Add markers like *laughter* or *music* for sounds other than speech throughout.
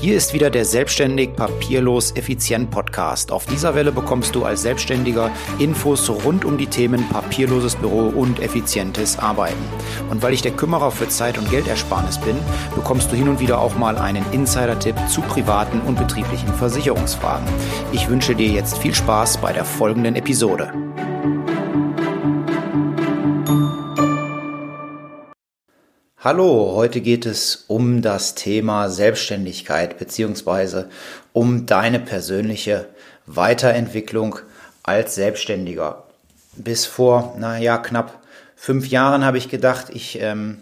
Hier ist wieder der Selbstständig Papierlos Effizient Podcast. Auf dieser Welle bekommst du als Selbstständiger Infos rund um die Themen papierloses Büro und effizientes Arbeiten. Und weil ich der Kümmerer für Zeit- und Geldersparnis bin, bekommst du hin und wieder auch mal einen Insider-Tipp zu privaten und betrieblichen Versicherungsfragen. Ich wünsche dir jetzt viel Spaß bei der folgenden Episode. Hallo, heute geht es um das Thema Selbstständigkeit beziehungsweise um deine persönliche Weiterentwicklung als Selbstständiger. Bis vor, naja, knapp fünf Jahren habe ich gedacht, ich ähm,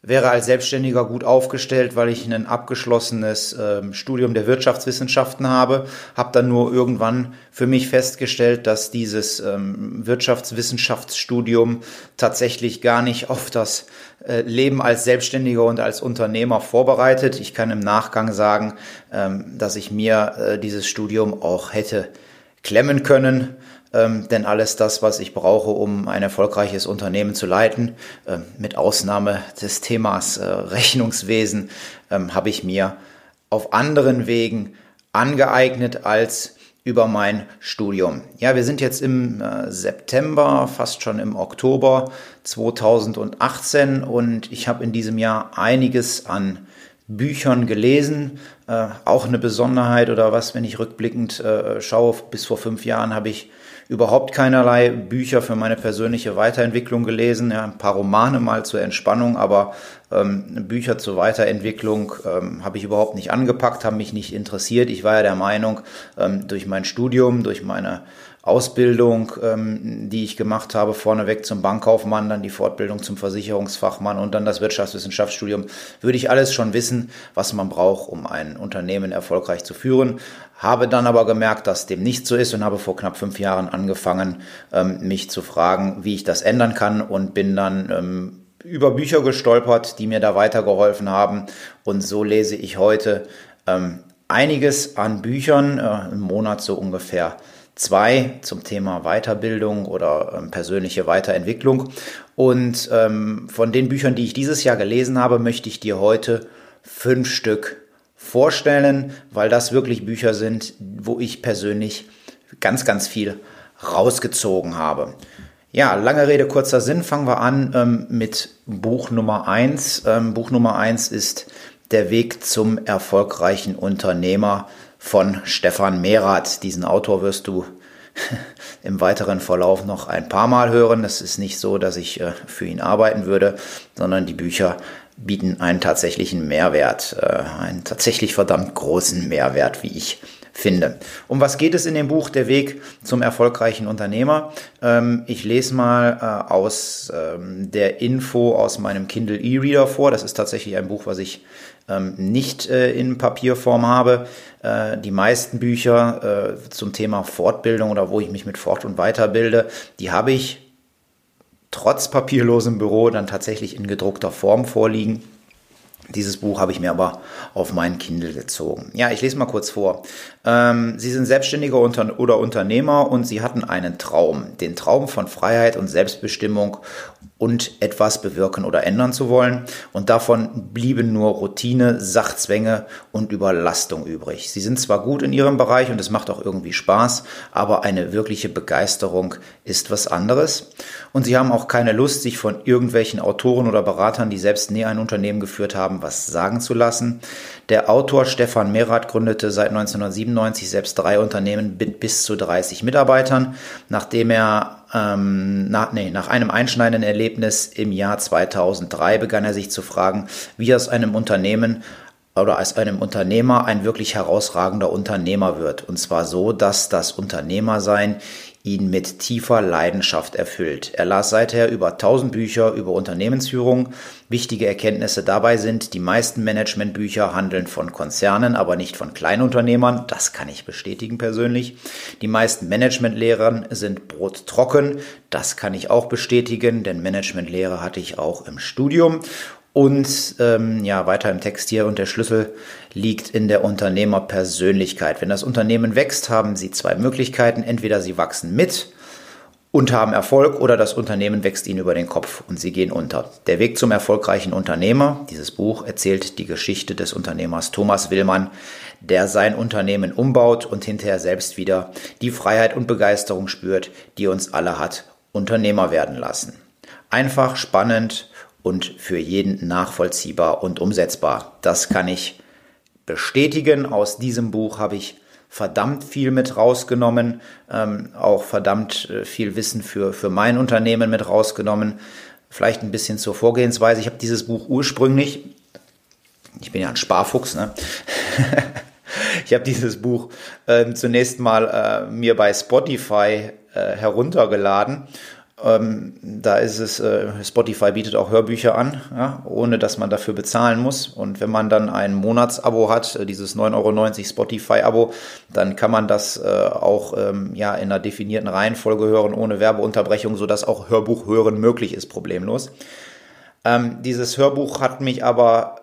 wäre als Selbstständiger gut aufgestellt, weil ich ein abgeschlossenes ähm, Studium der Wirtschaftswissenschaften habe, habe dann nur irgendwann für mich festgestellt, dass dieses ähm, Wirtschaftswissenschaftsstudium tatsächlich gar nicht auf das äh, Leben als Selbstständiger und als Unternehmer vorbereitet. Ich kann im Nachgang sagen, ähm, dass ich mir äh, dieses Studium auch hätte klemmen können ähm, denn alles das, was ich brauche, um ein erfolgreiches Unternehmen zu leiten, äh, mit Ausnahme des Themas äh, *laughs* Rechnungswesen, äh, habe ich mir auf anderen Wegen angeeignet als über mein Studium. Ja, wir sind jetzt im äh, September, fast schon im Oktober 2018 und ich habe in diesem Jahr einiges an Büchern gelesen. Äh, auch eine Besonderheit oder was, wenn ich rückblickend äh, schaue, bis vor fünf Jahren habe ich überhaupt keinerlei Bücher für meine persönliche Weiterentwicklung gelesen, ja, ein paar Romane mal zur Entspannung, aber ähm, Bücher zur Weiterentwicklung ähm, habe ich überhaupt nicht angepackt, haben mich nicht interessiert. Ich war ja der Meinung, ähm, durch mein Studium, durch meine Ausbildung, ähm, die ich gemacht habe, vorneweg zum Bankkaufmann, dann die Fortbildung zum Versicherungsfachmann und dann das Wirtschaftswissenschaftsstudium, würde ich alles schon wissen, was man braucht, um ein Unternehmen erfolgreich zu führen. Habe dann aber gemerkt, dass dem nicht so ist und habe vor knapp fünf Jahren angefangen, ähm, mich zu fragen, wie ich das ändern kann und bin dann ähm, über Bücher gestolpert, die mir da weitergeholfen haben. Und so lese ich heute ähm, einiges an Büchern, äh, im Monat so ungefähr zwei zum Thema Weiterbildung oder ähm, persönliche Weiterentwicklung. Und ähm, von den Büchern, die ich dieses Jahr gelesen habe, möchte ich dir heute fünf Stück vorstellen, weil das wirklich Bücher sind, wo ich persönlich ganz, ganz viel rausgezogen habe. Ja, lange Rede, kurzer Sinn. Fangen wir an ähm, mit Buch Nummer eins. Ähm, Buch Nummer eins ist Der Weg zum erfolgreichen Unternehmer von Stefan Merath. Diesen Autor wirst du *laughs* im weiteren Verlauf noch ein paar Mal hören. Es ist nicht so, dass ich äh, für ihn arbeiten würde, sondern die Bücher bieten einen tatsächlichen Mehrwert, äh, einen tatsächlich verdammt großen Mehrwert, wie ich finde. Um was geht es in dem Buch Der Weg zum erfolgreichen Unternehmer? Ähm, ich lese mal äh, aus ähm, der Info aus meinem Kindle E-Reader vor. Das ist tatsächlich ein Buch, was ich ähm, nicht äh, in Papierform habe. Äh, die meisten Bücher zum Thema Fortbildung oder wo ich mich mit Fort- und Weiterbilde, die habe ich trotz papierlosem Büro dann tatsächlich in gedruckter Form vorliegen. Dieses Buch habe ich mir aber auf meinen Kindle gezogen. Ja, ich lese mal kurz vor. Ähm, Sie sind Selbstständiger unter oder Unternehmer und Sie hatten einen Traum. Den Traum von Freiheit und Selbstbestimmung und etwas bewirken oder ändern zu wollen. Und davon blieben nur Routine, Sachzwänge und Überlastung übrig. Sie sind zwar gut in ihrem Bereich und es macht auch irgendwie Spaß, aber eine wirkliche Begeisterung ist was anderes. Und sie haben auch keine Lust, sich von irgendwelchen Autoren oder Beratern, die selbst nie ein Unternehmen geführt haben, was sagen zu lassen. Der Autor Stefan Merath gründete seit 1997 selbst drei Unternehmen mit bis zu 30 Mitarbeitern, nachdem er ähm, nach, nee, nach einem einschneidenden Erlebnis im Jahr 2003 begann er sich zu fragen, wie aus einem Unternehmen oder als einem Unternehmer ein wirklich herausragender Unternehmer wird. Und zwar so, dass das Unternehmersein ihn mit tiefer Leidenschaft erfüllt. Er las seither über 1000 Bücher über Unternehmensführung. Wichtige Erkenntnisse dabei sind, die meisten Managementbücher handeln von Konzernen, aber nicht von Kleinunternehmern. Das kann ich bestätigen persönlich. Die meisten Managementlehren sind brottrocken. Das kann ich auch bestätigen, denn Managementlehre hatte ich auch im Studium. Und ähm, ja, weiter im Text hier und der Schlüssel liegt in der Unternehmerpersönlichkeit. Wenn das Unternehmen wächst, haben Sie zwei Möglichkeiten. Entweder Sie wachsen mit und haben Erfolg oder das Unternehmen wächst ihnen über den Kopf und sie gehen unter. Der Weg zum erfolgreichen Unternehmer, dieses Buch erzählt die Geschichte des Unternehmers Thomas Willmann, der sein Unternehmen umbaut und hinterher selbst wieder die Freiheit und Begeisterung spürt, die uns alle hat Unternehmer werden lassen. Einfach, spannend und für jeden nachvollziehbar und umsetzbar. Das kann ich bestätigen. Aus diesem Buch habe ich verdammt viel mit rausgenommen, ähm, auch verdammt äh, viel Wissen für, für mein Unternehmen mit rausgenommen. Vielleicht ein bisschen zur Vorgehensweise. Ich habe dieses Buch ursprünglich, ich bin ja ein Sparfuchs, ne? *laughs* ich habe dieses Buch äh, zunächst mal äh, mir bei Spotify äh, heruntergeladen ähm, da ist es, äh, Spotify bietet auch Hörbücher an, ja, ohne dass man dafür bezahlen muss. Und wenn man dann ein Monatsabo hat, äh, dieses 9,90 Euro Spotify-Abo, dann kann man das äh, auch ähm, ja, in einer definierten Reihenfolge hören, ohne Werbeunterbrechung, sodass auch Hörbuch hören möglich ist, problemlos. Ähm, dieses Hörbuch hat mich aber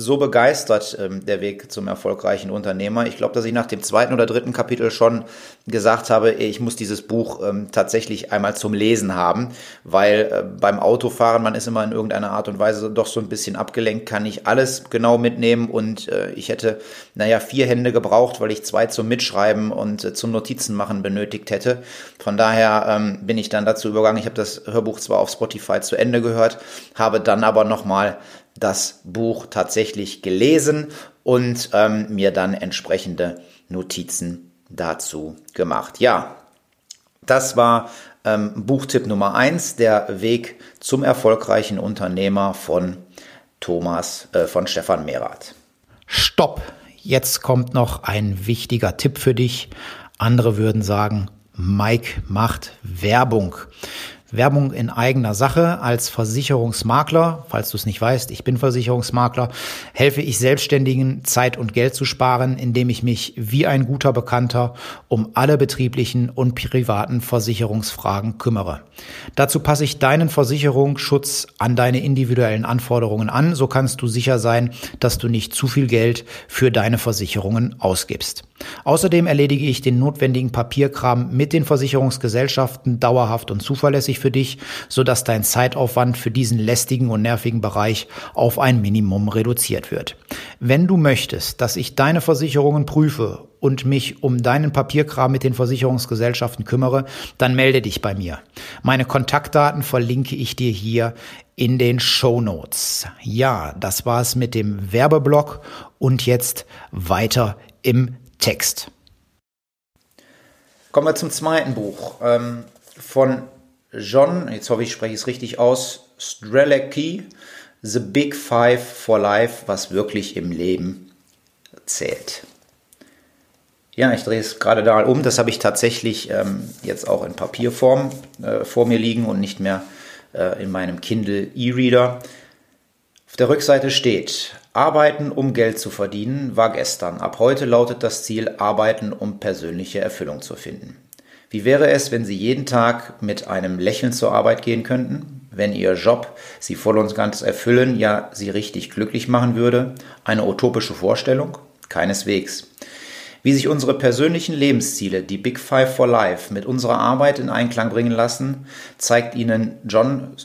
so begeistert, ähm, der Weg zum erfolgreichen Unternehmer. Ich glaube, dass ich nach dem zweiten oder dritten Kapitel schon gesagt habe, ich muss dieses Buch ähm, tatsächlich einmal zum Lesen haben, weil äh, beim Autofahren, man ist immer in irgendeiner Art und Weise doch so ein bisschen abgelenkt, kann ich alles genau mitnehmen und äh, ich hätte, naja, vier Hände gebraucht, weil ich zwei zum Mitschreiben und äh, zum Notizen machen benötigt hätte. Von daher ähm, bin ich dann dazu übergegangen, ich habe das Hörbuch zwar auf Spotify zu Ende gehört, habe dann aber nochmal das Buch tatsächlich gelesen und ähm, mir dann entsprechende Notizen dazu gemacht. Ja, das war ähm, Buchtipp Nummer eins: der Weg zum erfolgreichen Unternehmer von Thomas, äh, von Stefan Merath. Stopp! Jetzt kommt noch ein wichtiger Tipp für dich. Andere würden sagen, Mike macht Werbung. Werbung in eigener Sache als Versicherungsmakler, falls du es nicht weißt, ich bin Versicherungsmakler, helfe ich Selbstständigen Zeit und Geld zu sparen, indem ich mich wie ein guter Bekannter um alle betrieblichen und privaten Versicherungsfragen kümmere. Dazu passe ich deinen Versicherungsschutz an deine individuellen Anforderungen an, so kannst du sicher sein, dass du nicht zu viel Geld für deine Versicherungen ausgibst. Außerdem erledige ich den notwendigen Papierkram mit den Versicherungsgesellschaften dauerhaft und zuverlässig für dich, sodass dein Zeitaufwand für diesen lästigen und nervigen Bereich auf ein Minimum reduziert wird. Wenn du möchtest, dass ich deine Versicherungen prüfe und mich um deinen Papierkram mit den Versicherungsgesellschaften kümmere, dann melde dich bei mir. Meine Kontaktdaten verlinke ich dir hier in den Show. Ja, das war es mit dem Werbeblock und jetzt weiter im Text. Kommen wir zum zweiten Buch ähm, von John, jetzt hoffe ich, spreche ich es richtig aus, Strelecki, The Big Five for Life, was wirklich im Leben zählt. Ja, ich drehe es gerade da um. Das habe ich tatsächlich ähm, jetzt auch in Papierform äh, vor mir liegen und nicht mehr äh, in meinem Kindle E-Reader. Auf der Rückseite steht, Arbeiten, um Geld zu verdienen, war gestern. Ab heute lautet das Ziel, Arbeiten, um persönliche Erfüllung zu finden. Wie wäre es, wenn Sie jeden Tag mit einem Lächeln zur Arbeit gehen könnten? Wenn Ihr Job Sie voll und ganz erfüllen, ja Sie richtig glücklich machen würde? Eine utopische Vorstellung? Keineswegs. Wie sich unsere persönlichen Lebensziele, die Big Five for Life, mit unserer Arbeit in Einklang bringen lassen, zeigt Ihnen John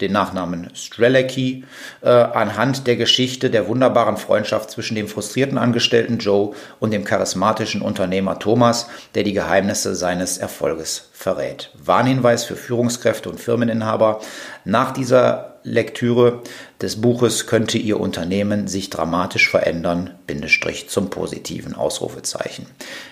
den Nachnamen Strelecki, äh, anhand der Geschichte der wunderbaren Freundschaft zwischen dem frustrierten Angestellten Joe und dem charismatischen Unternehmer Thomas, der die Geheimnisse seines Erfolges verrät. Warnhinweis für Führungskräfte und Firmeninhaber. Nach dieser Lektüre des Buches könnte Ihr Unternehmen sich dramatisch verändern, Bindestrich zum positiven Ausrufezeichen.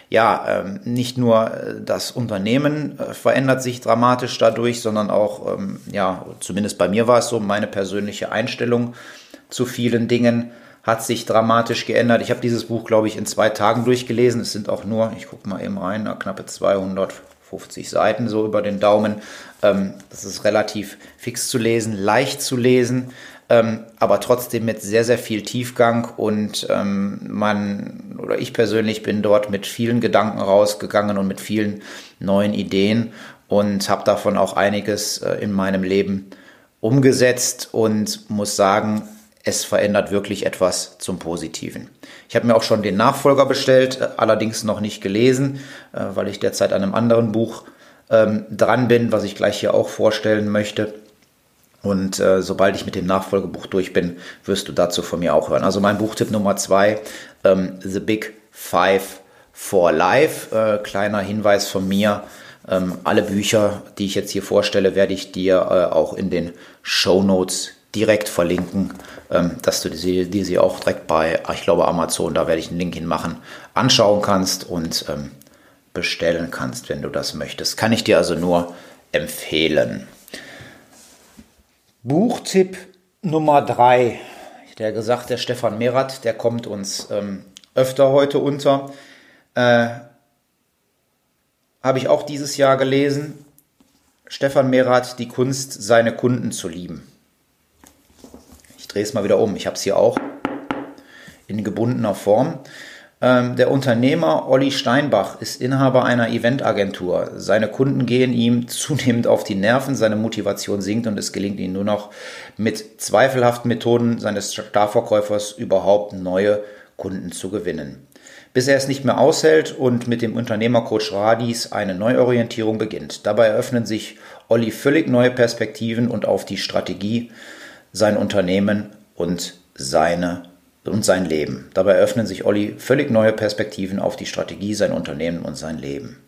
Ja, ähm, nicht nur äh, das Unternehmen äh, verändert sich dramatisch dadurch, sondern auch, ähm, ja, zumindest bei mir war es so, meine persönliche Einstellung zu vielen Dingen hat sich dramatisch geändert. Ich habe dieses Buch, glaube ich, in zwei Tagen durchgelesen. Es sind auch nur, ich gucke mal eben rein, knappe 250 Seiten so über den Daumen. Ähm, das ist relativ fix zu lesen, leicht zu lesen, ähm, aber trotzdem mit sehr, sehr viel Tiefgang und ähm, man oder ich persönlich bin dort mit vielen Gedanken rausgegangen und mit vielen neuen Ideen und habe davon auch einiges äh, in meinem Leben umgesetzt und muss sagen, es verändert wirklich etwas zum Positiven. Ich habe mir auch schon den Nachfolger bestellt, äh, allerdings noch nicht gelesen, äh, weil ich derzeit an einem anderen Buch ähm, dran bin, was ich gleich hier auch vorstellen möchte. Und äh, sobald ich mit dem Nachfolgebuch durch bin, wirst du dazu von mir auch hören. Also mein Buchtipp Nummer zwei, ähm, The Big Five for Life. Äh, kleiner Hinweis von mir. Ähm, alle Bücher, die ich jetzt hier vorstelle, werde ich dir äh, auch in den Show Notes direkt verlinken, ähm, dass du dir sie auch direkt bei, ich glaube, Amazon, da werde ich einen Link hinmachen, anschauen kannst und ähm, bestellen kannst, wenn du das möchtest. Kann ich dir also nur empfehlen. Buchtipp Nummer drei. Der gesagt, der Stefan Merath, der kommt uns ähm, öfter heute unter. Äh, Habe ich auch dieses Jahr gelesen. Stefan Merath, die Kunst, seine Kunden zu lieben. Ich drehe es mal wieder um. Ich habe es hier auch in gebundener Form. Ähm, der Unternehmer Olli Steinbach ist Inhaber einer Eventagentur. Seine Kunden gehen ihm *laughs* zunehmend auf die Nerven, seine Motivation sinkt und es gelingt ihm nur noch mit zweifelhaften Methoden seines Starverkäufers überhaupt neue Kunden zu gewinnen. Bis er es nicht mehr aushält und mit dem Unternehmercoach Radis eine Neuorientierung beginnt. Dabei eröffnen sich Olli völlig neue Perspektiven und auf die Strategie, sein Unternehmen und seine und sein Leben. Dabei eröffnen sich Olli völlig neue Perspektiven auf die Strategie, sein Unternehmen und sein Leben.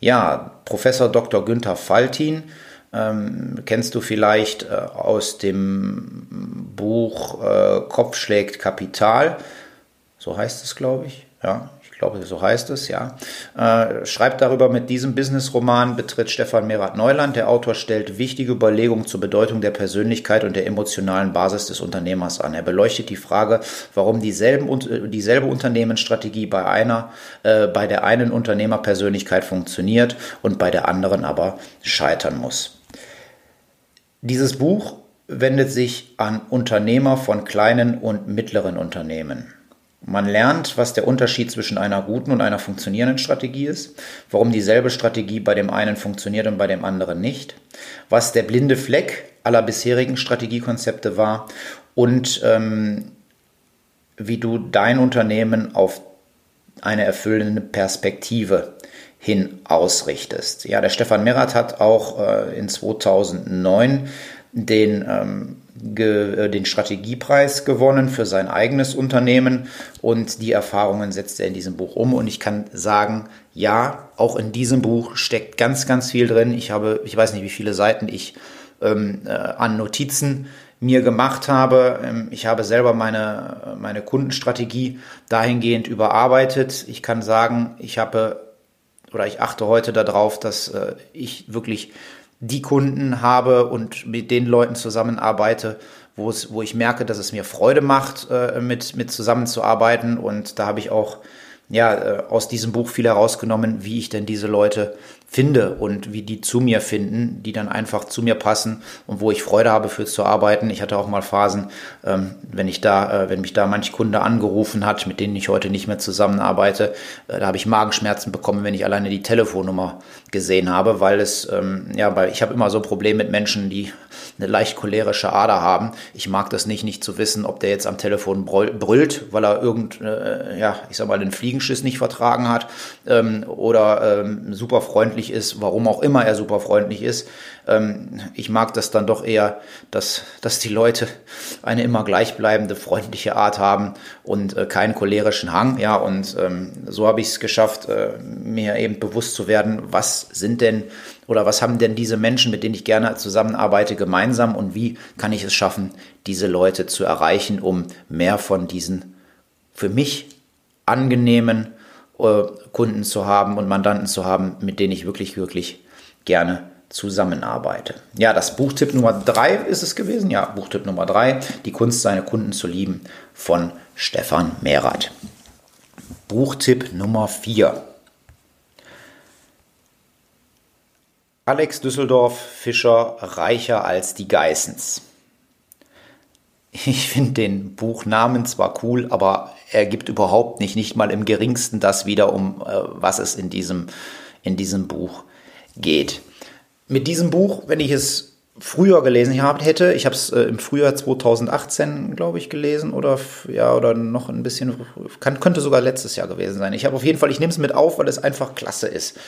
Ja, Professor Dr. Günther Faltin ähm, kennst du vielleicht äh, aus dem Buch äh, Kopf schlägt Kapital. So heißt es, glaube ich. Ja, glaube, so heißt es, ja, äh, schreibt darüber, mit diesem Business-Roman betritt Stefan Merath Neuland. Der Autor stellt wichtige Überlegungen zur Bedeutung der Persönlichkeit und der emotionalen Basis des Unternehmers an. Er beleuchtet die Frage, warum dieselben, äh, dieselbe Unternehmensstrategie bei einer, äh, bei der einen Unternehmerpersönlichkeit funktioniert und bei der anderen aber scheitern muss. Dieses Buch wendet sich an Unternehmer von kleinen und mittleren Unternehmen. Man lernt, was der Unterschied zwischen einer guten und einer funktionierenden Strategie ist, warum dieselbe Strategie bei dem einen funktioniert und bei dem anderen nicht, was der blinde Fleck aller bisherigen Strategiekonzepte war und ähm, wie du dein Unternehmen auf eine erfüllende Perspektive hin ausrichtest. Ja, der Stefan Merath hat auch äh, in 2009 den ähm, äh, den Strategiepreis gewonnen für sein eigenes Unternehmen und die Erfahrungen setzt er in diesem Buch um. Und ich kann sagen, ja, auch in diesem Buch steckt ganz, ganz viel drin. Ich habe, ich weiß nicht, wie viele Seiten ich ähm, äh, an Notizen mir gemacht habe. Ähm, ich habe selber meine, meine Kundenstrategie dahingehend überarbeitet. Ich kann sagen, ich habe oder ich achte heute darauf, dass äh, ich wirklich die Kunden habe und mit den Leuten zusammenarbeite, wo es, wo ich merke, dass es mir Freude macht, äh, mit, mit zusammenzuarbeiten. Und da habe ich auch ja, äh, aus diesem Buch viel herausgenommen, wie ich denn diese Leute finde und wie die zu mir finden, die dann einfach zu mir passen und wo ich Freude habe, für zu arbeiten. Ich hatte auch mal Phasen, ähm, wenn ich da, äh, wenn mich da manch Kunde angerufen hat, mit denen ich heute nicht mehr zusammenarbeite, äh, da habe ich Magenschmerzen bekommen, wenn ich alleine die Telefonnummer gesehen habe, weil es, ähm, ja, weil ich habe immer so ein Problem mit Menschen, die eine leicht cholerische Ader haben. Ich mag das nicht, nicht zu wissen, ob der jetzt am Telefon brüllt, weil er irgend, äh, ja, ich sag mal, den Fliegenschiss nicht vertragen hat ähm, oder ähm, super freundlich ist, warum auch immer er super freundlich ist. Ähm, ich mag das dann doch eher, dass, dass die Leute eine immer gleichbleibende, freundliche Art haben und äh, keinen cholerischen Hang. Ja, und ähm, so habe ich es geschafft, äh, mir eben bewusst zu werden, was sind denn oder was haben denn diese Menschen, mit denen ich gerne zusammenarbeite, gemeinsam und wie kann ich es schaffen, diese Leute zu erreichen, um mehr von diesen für mich angenehmen äh, Kunden zu haben und Mandanten zu haben, mit denen ich wirklich, wirklich gerne zusammenarbeite. Ja, das Buchtipp Nummer drei ist es gewesen. Ja, Buchtipp Nummer drei, die Kunst, seine Kunden zu lieben von Stefan Mehrath. Buchtipp Nummer vier. Alex Düsseldorf Fischer reicher als die Geissens. Ich finde den Buchnamen zwar cool, aber er gibt überhaupt nicht, nicht mal im geringsten das wieder, um äh, was es in diesem, in diesem Buch geht mit diesem Buch, wenn ich es früher gelesen habe, hätte, ich habe es äh, im Frühjahr 2018, glaube ich, gelesen oder ja oder noch ein bisschen, kann, könnte sogar letztes Jahr gewesen sein. Ich habe auf jeden Fall, ich nehme es mit auf, weil es einfach klasse ist.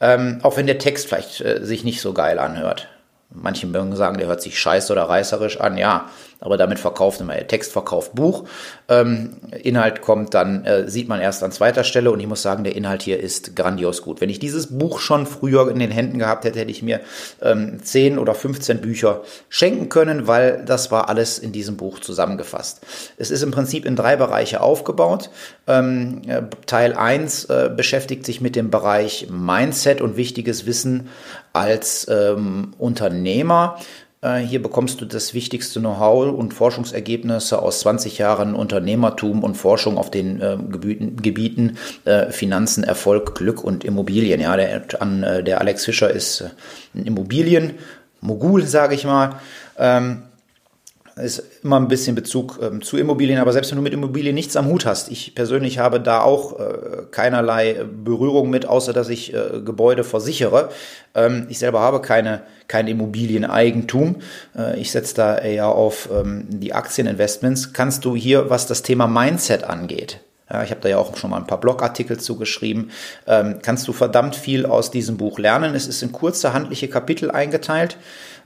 ähm, auch wenn der Text vielleicht äh, sich nicht so geil anhört. Manche mögen sagen, der hört sich scheiße oder reißerisch an, ja, aber damit verkauft immer der Text verkauft Buch. Ähm, Inhalt kommt dann, äh, sieht man erst an zweiter Stelle und ich muss sagen, der Inhalt hier ist grandios gut. Wenn ich dieses Buch schon früher in den Händen gehabt hätte, hätte ich mir ähm, 10 oder 15 Bücher schenken können, weil das war alles in diesem Buch zusammengefasst. Es ist im Prinzip in drei Bereiche aufgebaut. Ähm, äh, Teil 1 äh, beschäftigt sich mit dem Bereich Mindset und wichtiges Wissen als ähm, Unternehmer. Äh, hier bekommst du das wichtigste Know-how und Forschungsergebnisse aus 20 Jahren Unternehmertum und Forschung auf den äh, Gebieten, Gebieten äh, Finanzen, Erfolg, Glück und Immobilien. Ja, der, an, äh, der Alex Fischer ist äh, ein Immobilienmogul, sage ich mal. Ähm, ist immer ein bisschen Bezug ähm, zu Immobilien, aber selbst wenn du mit Immobilien nichts am Hut hast, ich persönlich habe da auch äh, keinerlei Berührung mit, außer dass ich äh, Gebäude versichere. Ähm, ich selber habe keine, kein Immobilieneigentum. Äh, ich setze da eher auf ähm, die Aktieninvestments. Kannst du hier, was das Thema Mindset angeht, ja, ich habe da ja auch schon mal ein paar Blogartikel zugeschrieben. Ähm, kannst du verdammt viel aus diesem Buch lernen. Es ist in kurze handliche Kapitel eingeteilt.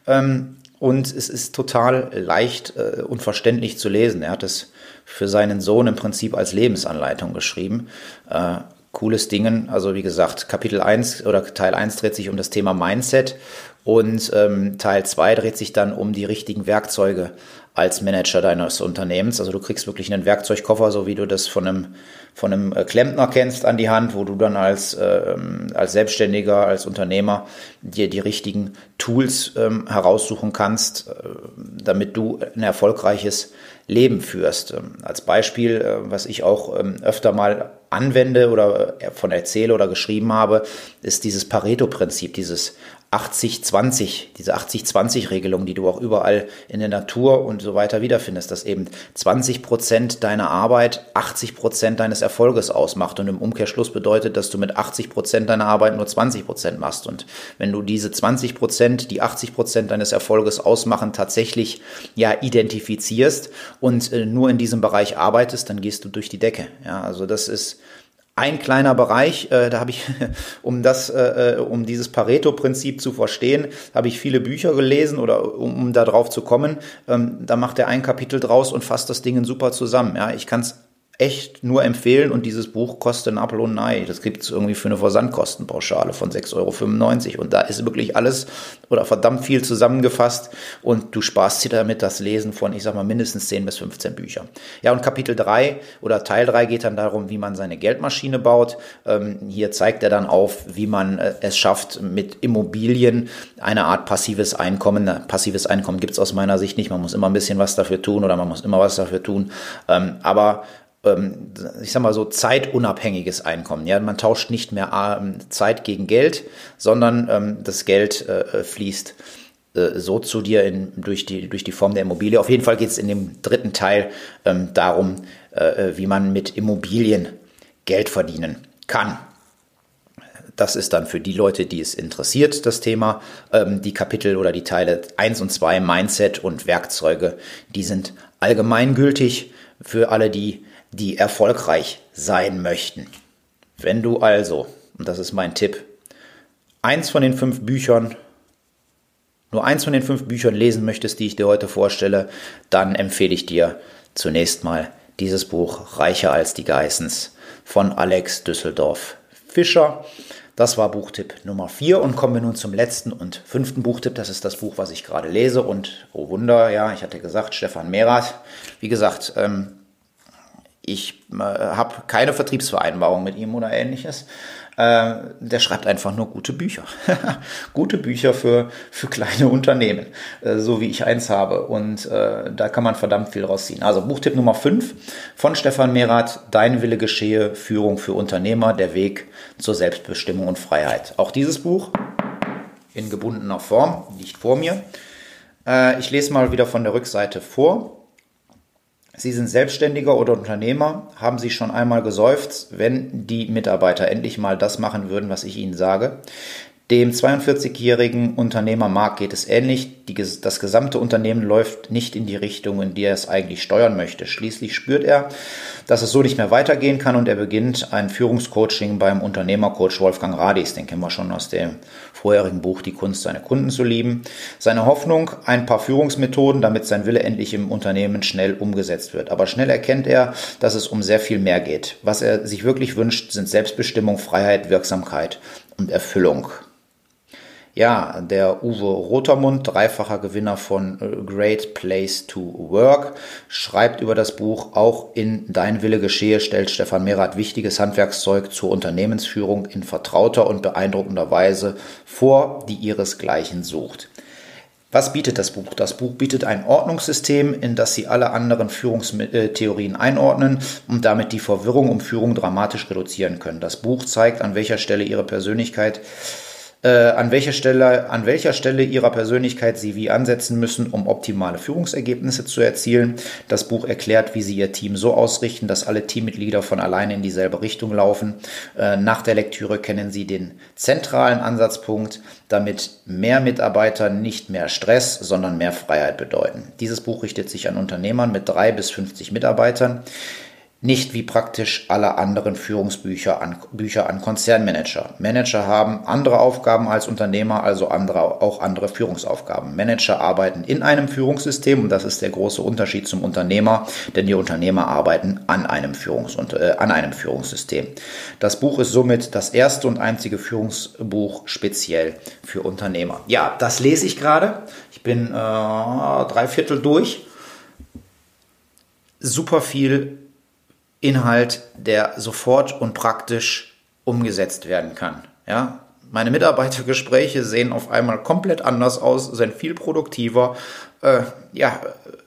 Ähm, und es ist total leicht äh, und verständlich zu lesen. Er hat es für seinen Sohn im Prinzip als Lebensanleitung geschrieben. Äh, cooles Dingen. Also wie gesagt, Kapitel 1 oder Teil 1 dreht sich um das Thema Mindset und ähm, Teil 2 dreht sich dann um die richtigen Werkzeuge als Manager deines Unternehmens. Also du kriegst wirklich einen Werkzeugkoffer, so wie du das von einem, von einem äh, Klempner kennst, an die Hand, wo du dann als, ähm, als Selbstständiger, als Unternehmer dir die richtigen Tools ähm, heraussuchen kannst, äh, damit du ein erfolgreiches Leben führst. Ähm, als Beispiel, äh, was ich auch ähm, öfter mal anwende oder äh, von erzähle oder geschrieben habe, ist dieses Pareto-Prinzip, dieses 80-20, diese 80-20-Regelung, die du auch überall in der Natur und so weiter wiederfindest, dass eben 20 Prozent deiner Arbeit 80 Prozent deines Erfolges ausmacht und im Umkehrschluss bedeutet, dass du mit 80 Prozent deiner Arbeit nur 20 Prozent machst und wenn du diese 20 Prozent, die 80 Prozent deines Erfolges ausmachen, tatsächlich ja identifizierst und äh, nur in diesem Bereich arbeitest, dann gehst du durch die Decke. Ja, also das ist ein kleiner Bereich, äh, da habe ich, *laughs* um das, äh, äh, um dieses Pareto-Prinzip zu verstehen, habe ich viele Bücher gelesen oder um, um da drauf zu kommen. Ähm, da macht er ein Kapitel draus und fasst das Ding super zusammen. Ja, ich kann es echt nur empfehlen und dieses Buch kostet ein Apfel und ein Ei. Das gibt es irgendwie für eine Versandkostenpauschale von 6,95 Euro. Und da ist wirklich alles oder verdammt viel zusammengefasst und du sparst dir damit das Lesen von, ich sag mal, mindestens 10 bis 15 Büchern. Ja, und Kapitel 3 oder Teil 3 geht dann darum, wie man seine Geldmaschine baut. Ähm, hier zeigt er dann auf, wie man äh, es schafft, mit Immobilien eine Art passives Einkommen, passives Einkommen gibt es aus meiner Sicht nicht. Man muss immer ein bisschen was dafür tun oder man muss immer was dafür tun. Ähm, aber ich sag mal so zeitunabhängiges Einkommen. Ja, man tauscht nicht mehr ähm, Zeit gegen Geld, sondern ähm, das Geld äh, fließt äh, so zu dir in, durch, die, durch die Form der Immobilie. Auf jeden Fall geht es in dem dritten Teil ähm, darum, äh, wie man mit Immobilien Geld verdienen kann. Das ist dann für die Leute, die es interessiert, das Thema. Ähm, die Kapitel oder die Teile 1 und 2, Mindset und Werkzeuge, die sind allgemeingültig für alle, die die erfolgreich sein möchten. Wenn du also, und das ist mein Tipp, eins von den fünf Büchern, nur eins von den fünf Büchern lesen möchtest, die ich dir heute vorstelle, dann empfehle ich dir zunächst mal dieses Buch Reicher als die Geissens von Alex Düsseldorf Fischer. Das war Buchtipp Nummer 4 und kommen wir nun zum letzten und fünften Buchtipp. Das ist das Buch, was ich gerade lese und oh Wunder, ja, ich hatte gesagt, Stefan Merath. Wie gesagt, ähm, ich äh, habe keine Vertriebsvereinbarung mit ihm oder ähnliches. Äh, der schreibt einfach nur gute Bücher. *laughs* gute Bücher für, für kleine Unternehmen, äh, so wie ich eins habe. Und äh, da kann man verdammt viel rausziehen. Also Buchtipp Nummer 5 von Stefan Merath, Dein Wille geschehe, Führung für Unternehmer, der Weg zur Selbstbestimmung und Freiheit. Auch dieses Buch in gebundener Form liegt vor mir. Äh, ich lese mal wieder von der Rückseite vor. Sie sind Selbstständiger oder Unternehmer, haben Sie schon einmal geseufzt, wenn die Mitarbeiter endlich mal das machen würden, was ich Ihnen sage. Dem 42-jährigen Unternehmer Mark geht es ähnlich. Die, das gesamte Unternehmen läuft nicht in die Richtung, in die er es eigentlich steuern möchte. Schließlich spürt er, dass es so nicht mehr weitergehen kann und er beginnt ein Führungscoaching beim Unternehmercoach Wolfgang Radis. Den kennen wir schon aus dem vorherigen Buch Die Kunst, seine Kunden zu lieben. Seine Hoffnung, ein paar Führungsmethoden, damit sein Wille endlich im Unternehmen schnell umgesetzt wird. Aber schnell erkennt er, dass es um sehr viel mehr geht. Was er sich wirklich wünscht, sind Selbstbestimmung, Freiheit, Wirksamkeit und Erfüllung. Ja, der Uwe Rotermund, dreifacher Gewinner von äh, Great Place to Work, schreibt über das Buch Auch in Dein Wille geschehe, stellt Stefan Merath wichtiges Handwerkszeug zur Unternehmensführung in vertrauter und beeindruckender Weise vor, die ihresgleichen sucht. Was bietet das Buch? Das Buch bietet ein Ordnungssystem, in das Sie alle anderen Führungstheorien einordnen und damit die Verwirrung um Führung dramatisch reduzieren können. Das Buch zeigt, an welcher Stelle Ihre Persönlichkeit äh, an welcher Stelle, an welcher Stelle ihrer Persönlichkeit sie wie ansetzen müssen, um optimale Führungsergebnisse zu erzielen. Das Buch erklärt, wie sie ihr Team so ausrichten, dass alle Teammitglieder von alleine in dieselbe Richtung laufen. Äh, nach der Lektüre kennen sie den zentralen Ansatzpunkt, damit mehr Mitarbeiter nicht mehr Stress, sondern mehr Freiheit bedeuten. Dieses Buch richtet sich an Unternehmern mit drei bis 50 Mitarbeitern nicht wie praktisch alle anderen Führungsbücher an, Bücher an Konzernmanager. Manager haben andere Aufgaben als Unternehmer, also andere, auch andere Führungsaufgaben. Manager arbeiten in einem Führungssystem und das ist der große Unterschied zum Unternehmer, denn die Unternehmer arbeiten an einem, Führungs äh, an einem Führungssystem. Das Buch ist somit das erste und einzige Führungsbuch speziell für Unternehmer. Ja, das lese ich gerade. Ich bin äh, drei Viertel durch. Super viel Inhalt, der sofort und praktisch umgesetzt werden kann. Ja, meine Mitarbeitergespräche sehen auf einmal komplett anders aus, sind viel produktiver. Äh, ja,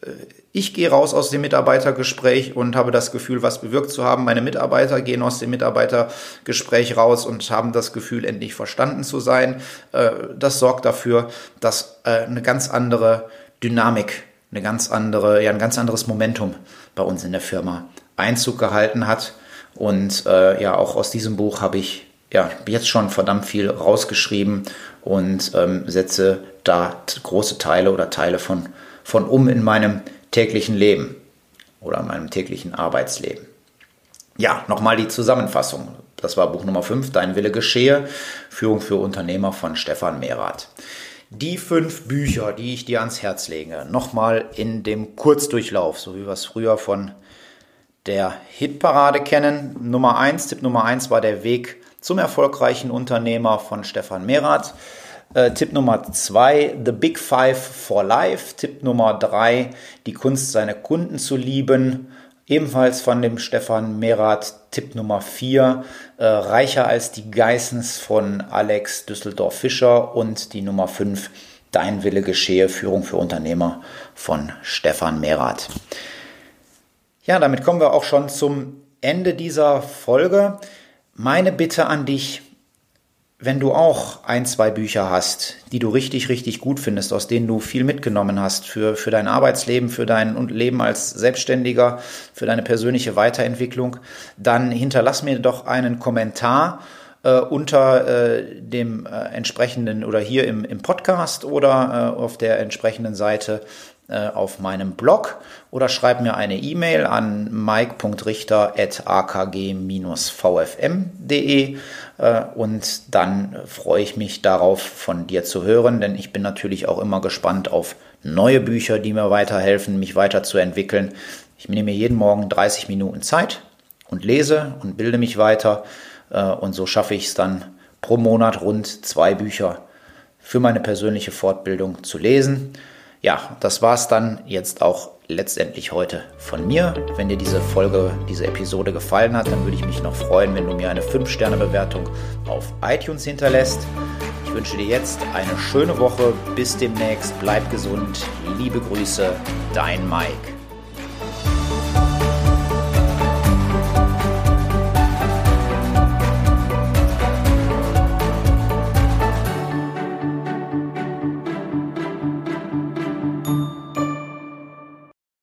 äh, ich gehe raus aus dem Mitarbeitergespräch und habe das Gefühl, was bewirkt zu haben. Meine Mitarbeiter gehen aus dem Mitarbeitergespräch raus und haben das Gefühl, endlich verstanden zu sein. Äh, das sorgt dafür, dass äh, eine ganz andere Dynamik, eine ganz andere, ja, ein ganz anderes Momentum bei uns in der Firma Einzug gehalten hat. Und äh, ja, auch aus diesem Buch habe ich ja jetzt schon verdammt viel rausgeschrieben und ähm, setze da große Teile oder Teile von, von um in meinem täglichen Leben oder meinem täglichen Arbeitsleben. Ja, nochmal die Zusammenfassung. Das war Buch Nummer 5, Dein Wille geschehe, Führung für Unternehmer von Stefan Mehrath. Die fünf Bücher, die ich dir ans Herz lege, nochmal in dem Kurzdurchlauf, so wie wir es früher von der Hitparade kennen. Nummer eins, Tipp Nummer eins war der Weg zum erfolgreichen Unternehmer von Stefan Merath. Äh, Tipp Nummer zwei, The Big Five for Life. Tipp Nummer drei, die Kunst, seine Kunden zu lieben. Ebenfalls von dem Stefan Merath. Tipp Nummer vier, äh, Reicher als die Geissens von Alex Düsseldorf-Fischer. Und die Nummer fünf, Dein Wille geschehe, Führung für Unternehmer von Stefan Merath. Ja, damit kommen wir auch schon zum Ende dieser Folge. Meine Bitte an dich, wenn du auch ein, zwei Bücher hast, die du richtig, richtig gut findest, aus denen du viel mitgenommen hast für, für dein Arbeitsleben, für dein Leben als Selbstständiger, für deine persönliche Weiterentwicklung, dann hinterlass mir doch einen Kommentar äh, unter äh, dem äh, entsprechenden oder hier im, im Podcast oder äh, auf der entsprechenden Seite äh, auf meinem Blog oder schreib mir eine E-Mail an mike.richter.akg-vfm.de äh, und dann freue ich mich darauf, von dir zu hören, denn ich bin natürlich auch immer gespannt auf neue Bücher, die mir weiterhelfen, mich weiterzuentwickeln. Ich nehme mir jeden Morgen 30 Minuten Zeit und lese und bilde mich weiter äh, und so schaffe ich es dann pro Monat rund zwei Bücher für meine persönliche Fortbildung zu lesen. Ja, das war's dann jetzt auch letztendlich heute von mir. Wenn dir diese Folge, diese Episode gefallen hat, dann würde ich mich noch freuen, wenn du mir eine 5-Sterne-Bewertung auf iTunes hinterlässt. Ich wünsche dir jetzt eine schöne Woche. Bis demnächst. Bleib gesund. Liebe Grüße, dein Mike.